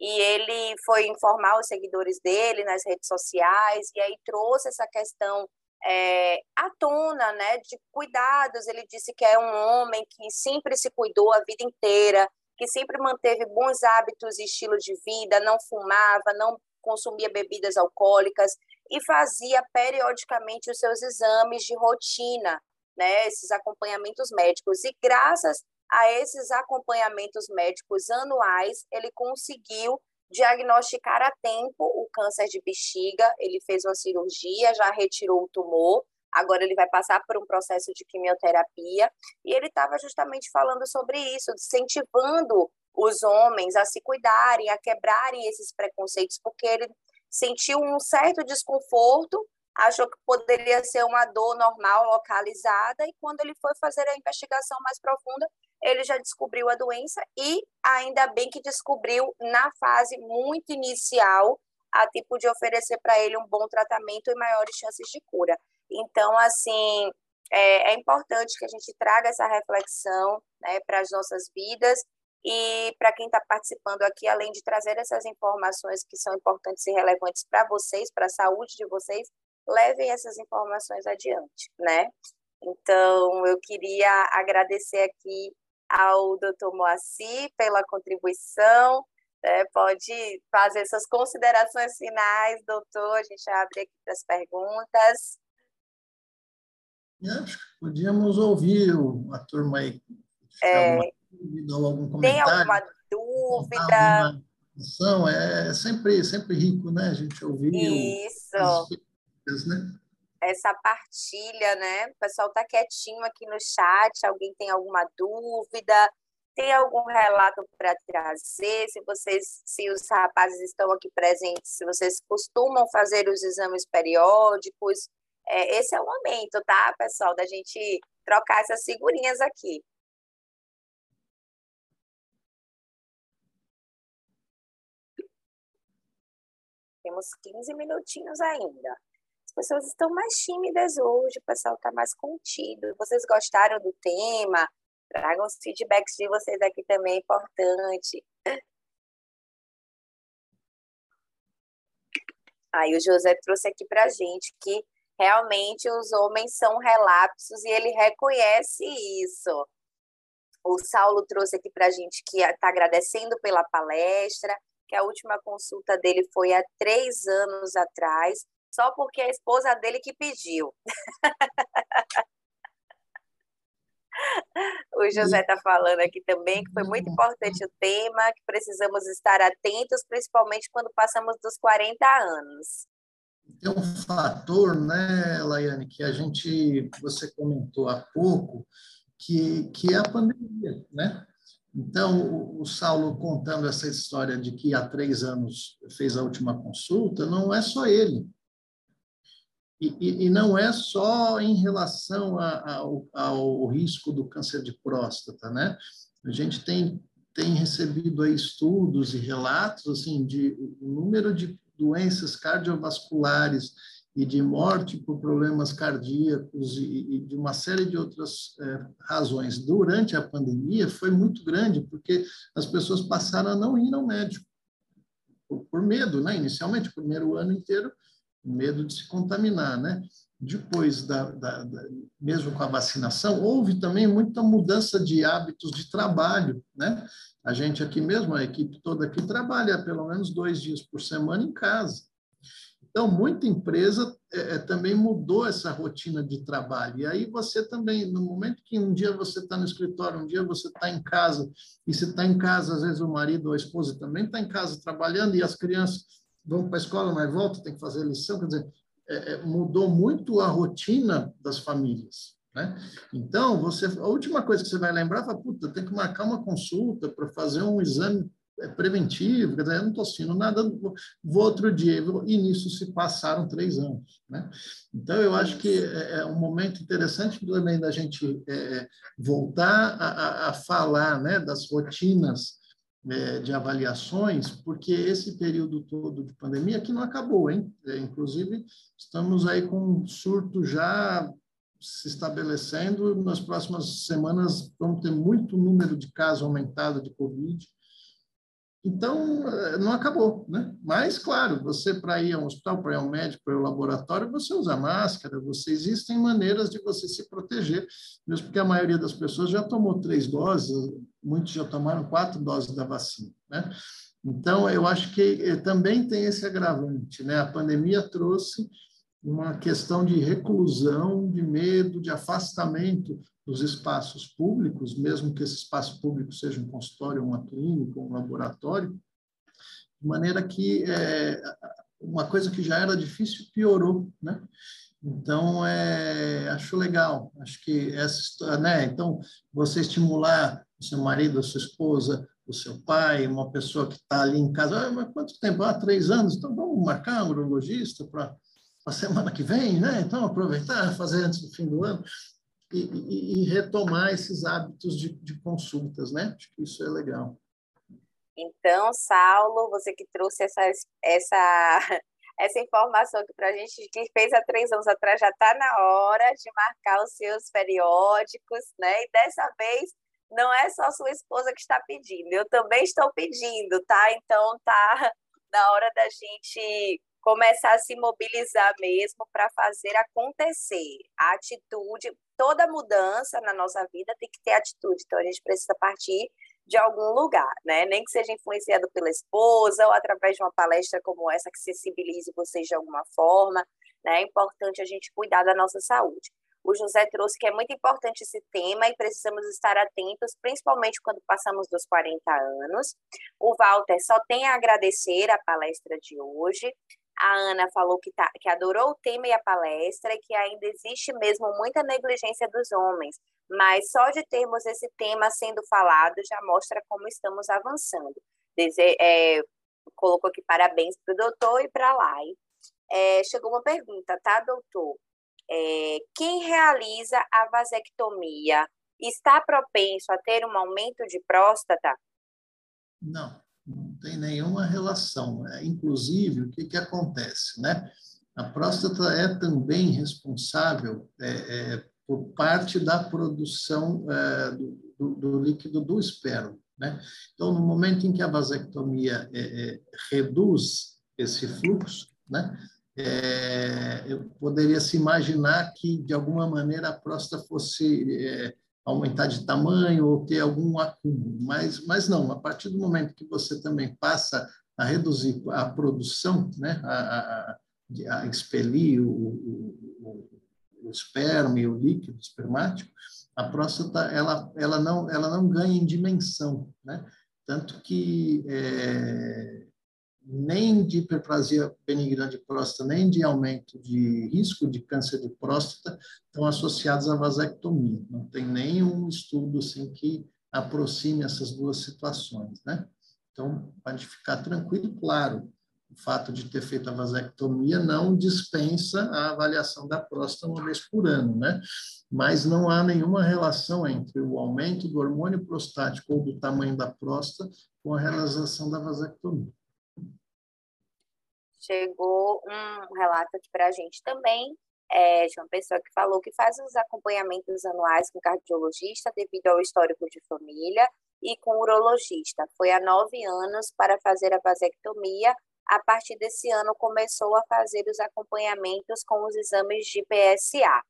E ele foi informar os seguidores dele nas redes sociais, e aí trouxe essa questão é, à tona, né, de cuidados. Ele disse que é um homem que sempre se cuidou a vida inteira, que sempre manteve bons hábitos e estilo de vida, não fumava, não consumia bebidas alcoólicas e fazia periodicamente os seus exames de rotina, né, esses acompanhamentos médicos. E graças a esses acompanhamentos médicos anuais, ele conseguiu diagnosticar a tempo o câncer de bexiga, ele fez uma cirurgia, já retirou o tumor, agora ele vai passar por um processo de quimioterapia, e ele estava justamente falando sobre isso, incentivando os homens a se cuidarem, a quebrarem esses preconceitos, porque ele sentiu um certo desconforto, achou que poderia ser uma dor normal, localizada, e quando ele foi fazer a investigação mais profunda, ele já descobriu a doença e ainda bem que descobriu na fase muito inicial a tipo de oferecer para ele um bom tratamento e maiores chances de cura. Então, assim, é, é importante que a gente traga essa reflexão né, para as nossas vidas e para quem está participando aqui, além de trazer essas informações que são importantes e relevantes para vocês, para a saúde de vocês, levem essas informações adiante, né? Então, eu queria agradecer aqui ao doutor Moacir pela contribuição. É, pode fazer suas considerações finais, doutor. A gente abre aqui para as perguntas. Podíamos ouvir a turma aí. É, dúvida ou algum comentário. Tem alguma dúvida? Alguma é sempre, sempre rico, né? A gente ouvir. Isso. né? essa partilha, né? O pessoal está quietinho aqui no chat. Alguém tem alguma dúvida? Tem algum relato para trazer? Se vocês, se os rapazes estão aqui presentes, se vocês costumam fazer os exames periódicos, é, esse é o momento, tá, pessoal, da gente trocar essas figurinhas aqui. Temos 15 minutinhos ainda pessoas estão mais tímidas hoje, o pessoal está mais contido. Vocês gostaram do tema? Tragam os feedbacks de vocês aqui também, é importante. Aí o José trouxe aqui para gente que realmente os homens são relapsos e ele reconhece isso. O Saulo trouxe aqui para gente que está agradecendo pela palestra, que a última consulta dele foi há três anos atrás, só porque a esposa dele que pediu. o José está falando aqui também que foi muito importante o tema, que precisamos estar atentos, principalmente quando passamos dos 40 anos. Tem um fator, né, Laiane, que a gente, você comentou há pouco, que, que é a pandemia, né? Então, o, Saulo contando essa história de que há três anos fez a última consulta, não é só ele. E, e, não é só em relação a, ao, ao, risco do câncer de próstata, né? A gente tem, tem recebido estudos e relatos assim de o número de doenças cardiovasculares e de morte por problemas cardíacos e, e de uma série de outras é, razões durante a pandemia foi muito grande, porque as pessoas passaram a não ir ao médico por, por medo, né? Inicialmente, o primeiro ano inteiro medo de se contaminar, né? Depois da, da, da, mesmo com a vacinação, houve também muita mudança de hábitos de trabalho, né? A gente aqui mesmo, a equipe toda aqui trabalha pelo menos dois dias por semana em casa. Então, muita empresa é, é também mudou essa rotina de trabalho. E aí você também, no momento que um dia você está no escritório, um dia você está em casa, e você está em casa, às vezes o marido ou a esposa também está em casa trabalhando, e as crianças vão para a escola, mas voltam, tem que fazer lição, quer dizer, é, é, mudou muito a rotina das famílias. Né? Então, você, a última coisa que você vai lembrar é, puta, tem que marcar uma consulta para fazer um exame preventivo, quer dizer, eu não estou assistindo nada, vou outro dia, e nisso se passaram três anos. Né? Então, eu acho que é, é um momento interessante também da gente é, voltar a, a, falar né, das rotinas é, de avaliações, porque esse período todo de pandemia que não acabou, hein? É, inclusive, estamos aí com um surto já se estabelecendo. Nas próximas semanas vamos ter muito número de casos aumentado de Covid. Então, eh, não acabou, né? Mas, claro, você para ir a um hospital, para ir a um médico, para ir ao laboratório, você usa máscara, você, existem maneiras de você se proteger, mesmo porque a maioria das pessoas já tomou três doses, muitos já tomaram quatro doses da vacina, né? Então, eu acho que eh, também tem esse agravante, né? A pandemia trouxe uma questão de reclusão, de medo, de afastamento dos espaços públicos, mesmo que esse espaço público seja um consultório, uma clínica, um laboratório, de maneira que é, uma coisa que já era difícil piorou, né? Então, é, acho legal, acho que essa né? Então, você estimular o seu marido, a sua esposa, o seu pai, uma pessoa que está ali em casa, ah, mas quanto tempo? Ah, três anos, então vamos marcar um urologista para a semana que vem, né? Então, aproveitar, fazer antes do fim do ano e, e, e retomar esses hábitos de, de consultas, né? Acho que isso é legal. Então, Saulo, você que trouxe essa, essa, essa informação aqui para a gente, que fez há três anos atrás, já está na hora de marcar os seus periódicos, né? E dessa vez não é só sua esposa que está pedindo, eu também estou pedindo, tá? Então tá na hora da gente começar a se mobilizar mesmo para fazer acontecer. A atitude, toda mudança na nossa vida tem que ter atitude, então a gente precisa partir de algum lugar, né? Nem que seja influenciado pela esposa ou através de uma palestra como essa que sensibilize vocês de alguma forma, né? É importante a gente cuidar da nossa saúde. O José trouxe que é muito importante esse tema e precisamos estar atentos, principalmente quando passamos dos 40 anos. O Walter só tem a agradecer a palestra de hoje. A Ana falou que, tá, que adorou o tema e a palestra e que ainda existe mesmo muita negligência dos homens, mas só de termos esse tema sendo falado já mostra como estamos avançando. Dese é, colocou aqui parabéns para o doutor e para a Lai. É, chegou uma pergunta, tá, doutor? É, quem realiza a vasectomia está propenso a ter um aumento de próstata? Não não tem nenhuma relação. Né? Inclusive, o que, que acontece? Né? A próstata é também responsável é, é, por parte da produção é, do, do, do, líquido do esperma. Né? Então, no momento em que a vasectomia é, é, reduz esse fluxo, né? É, eu poderia se imaginar que, de alguma maneira, a próstata fosse aumentar de tamanho ou ter algum acúmulo, mas, mas não, a partir do momento que você também passa a reduzir a produção, né, a, a, a expelir o, o, o esperma e o líquido espermático, a próstata ela, ela, não, ela não ganha em dimensão, né? tanto que é, nem de hiperplasia benigna de próstata, nem de aumento de risco de câncer de próstata estão associados à vasectomia. Não tem nenhum estudo assim que aproxime essas duas situações, né? Então, pode ficar tranquilo, claro, o fato de ter feito a vasectomia não dispensa a avaliação da próstata uma vez por ano, né? Mas não há nenhuma relação entre o aumento do hormônio prostático ou do tamanho da próstata com a realização da vasectomia chegou um relato aqui para a gente também, é, de uma pessoa que falou que faz os acompanhamentos anuais com cardiologista devido ao histórico de família e com urologista. Foi há nove anos para fazer a vasectomia. A partir desse ano começou a fazer os acompanhamentos com os exames de PSA.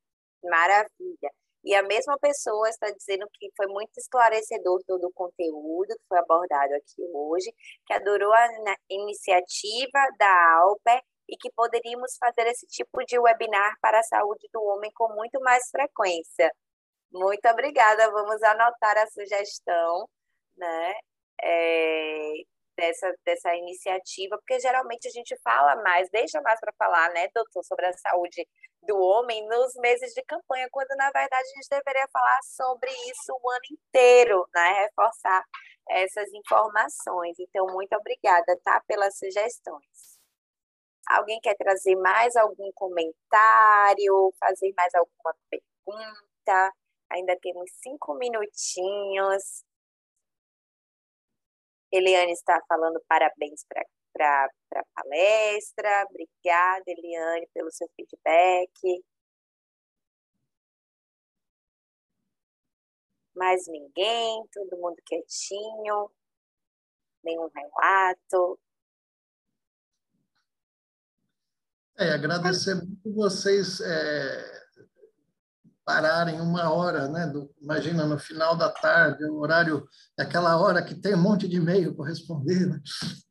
Maravilha. E a mesma pessoa está dizendo que foi muito esclarecedor todo o conteúdo que foi abordado aqui hoje, que adorou a iniciativa da Alper e que poderíamos fazer esse tipo de webinar para a saúde do homem com muito mais frequência. Muito obrigada, vamos anotar a sugestão, né? É, dessa, dessa iniciativa, porque geralmente a gente fala mais, deixa mais para falar, né, doutor, sobre a saúde do homem nos meses de campanha, quando na verdade a gente deveria falar sobre isso o ano inteiro, né, reforçar essas informações. Então, muito obrigada, tá, pelas sugestões. Alguém quer trazer mais algum comentário, fazer mais alguma pergunta? Ainda temos cinco minutinhos. Eliane está falando parabéns para a palestra. Obrigada, Eliane, pelo seu feedback. Mais ninguém, todo mundo quietinho, nenhum relato. É, agradecer muito vocês é, pararem uma hora, né? Do, imagina, no final da tarde, o horário, aquela hora que tem um monte de e-mail para responder. Né?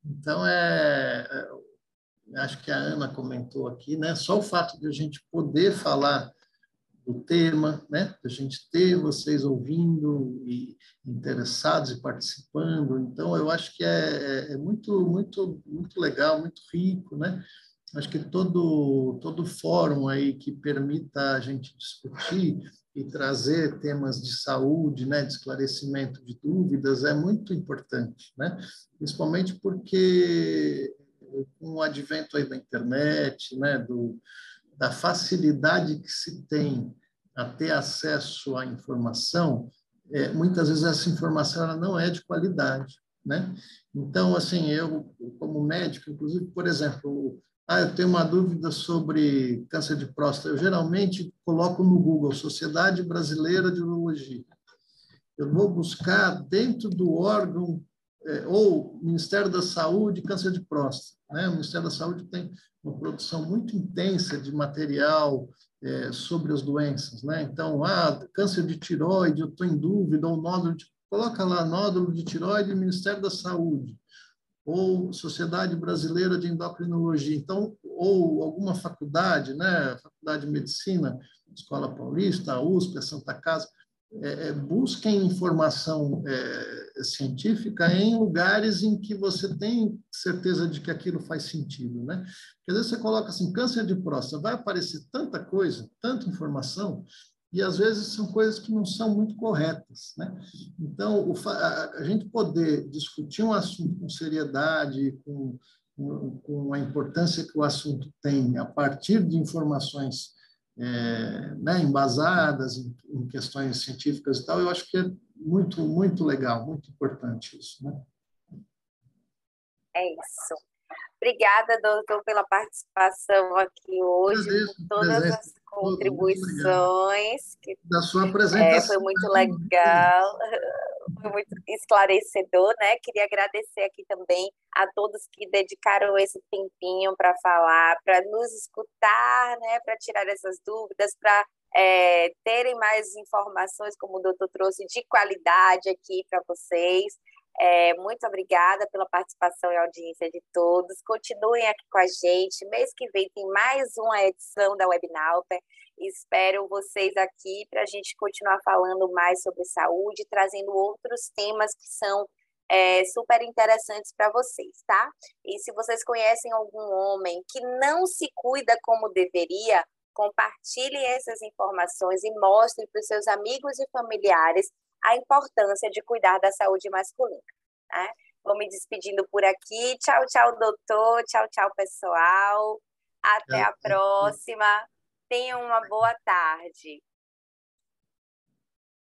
Então, é, é, acho que a Ana comentou aqui, né? Só o fato de a gente poder falar do tema, né? A gente ter vocês ouvindo e interessados e participando. Então, eu acho que é, é, é muito, muito, muito legal, muito rico, né? Acho que todo todo fórum aí que permita a gente discutir e trazer temas de saúde, né, de esclarecimento de dúvidas é muito importante, né? Principalmente porque com o advento aí da internet, né, do da facilidade que se tem a ter acesso à informação, é, muitas vezes essa informação ela não é de qualidade, né? Então, assim, eu como médico, inclusive, por exemplo, ah, eu tenho uma dúvida sobre câncer de próstata. Eu geralmente coloco no Google Sociedade Brasileira de Urologia. Eu vou buscar dentro do órgão é, ou Ministério da Saúde câncer de próstata. Né? O Ministério da Saúde tem uma produção muito intensa de material é, sobre as doenças. Né? Então, ah, câncer de tiroide, eu estou em dúvida, ou nódulo de... Coloca lá nódulo de tiroide Ministério da Saúde ou Sociedade Brasileira de Endocrinologia, então, ou alguma faculdade, né, Faculdade de Medicina, Escola Paulista, a USP, a Santa Casa, é, é, busquem informação é, científica em lugares em que você tem certeza de que aquilo faz sentido, né? Porque às vezes você coloca assim, câncer de próstata, vai aparecer tanta coisa, tanta informação, e às vezes são coisas que não são muito corretas. Né? Então, o, a, a, gente poder discutir um assunto com seriedade, com, com, a importância que o assunto tem, a partir de informações é, né, embasadas em, em, questões científicas e tal, eu acho que é muito, muito legal, muito importante isso. Né? É isso. Obrigada, doutor, pela participação aqui hoje, por todas as contribuições. Que, da sua apresentação. É, foi muito legal, foi muito esclarecedor, né? Queria agradecer aqui também a todos que dedicaram esse tempinho para falar, para nos escutar, né? Para tirar essas dúvidas, para é, terem mais informações, como o doutor trouxe, de qualidade aqui para vocês. É, muito obrigada pela participação e audiência de todos. Continuem aqui com a gente. Mês que vem tem mais uma edição da Webnauper. Espero vocês aqui para a gente continuar falando mais sobre saúde, trazendo outros temas que são é, super interessantes para vocês, tá? E se vocês conhecem algum homem que não se cuida como deveria, compartilhem essas informações e mostrem para os seus amigos e familiares a importância de cuidar da saúde masculina. Né? Vou me despedindo por aqui. Tchau, tchau, doutor. Tchau, tchau, pessoal. Até a próxima. Tenham uma boa tarde.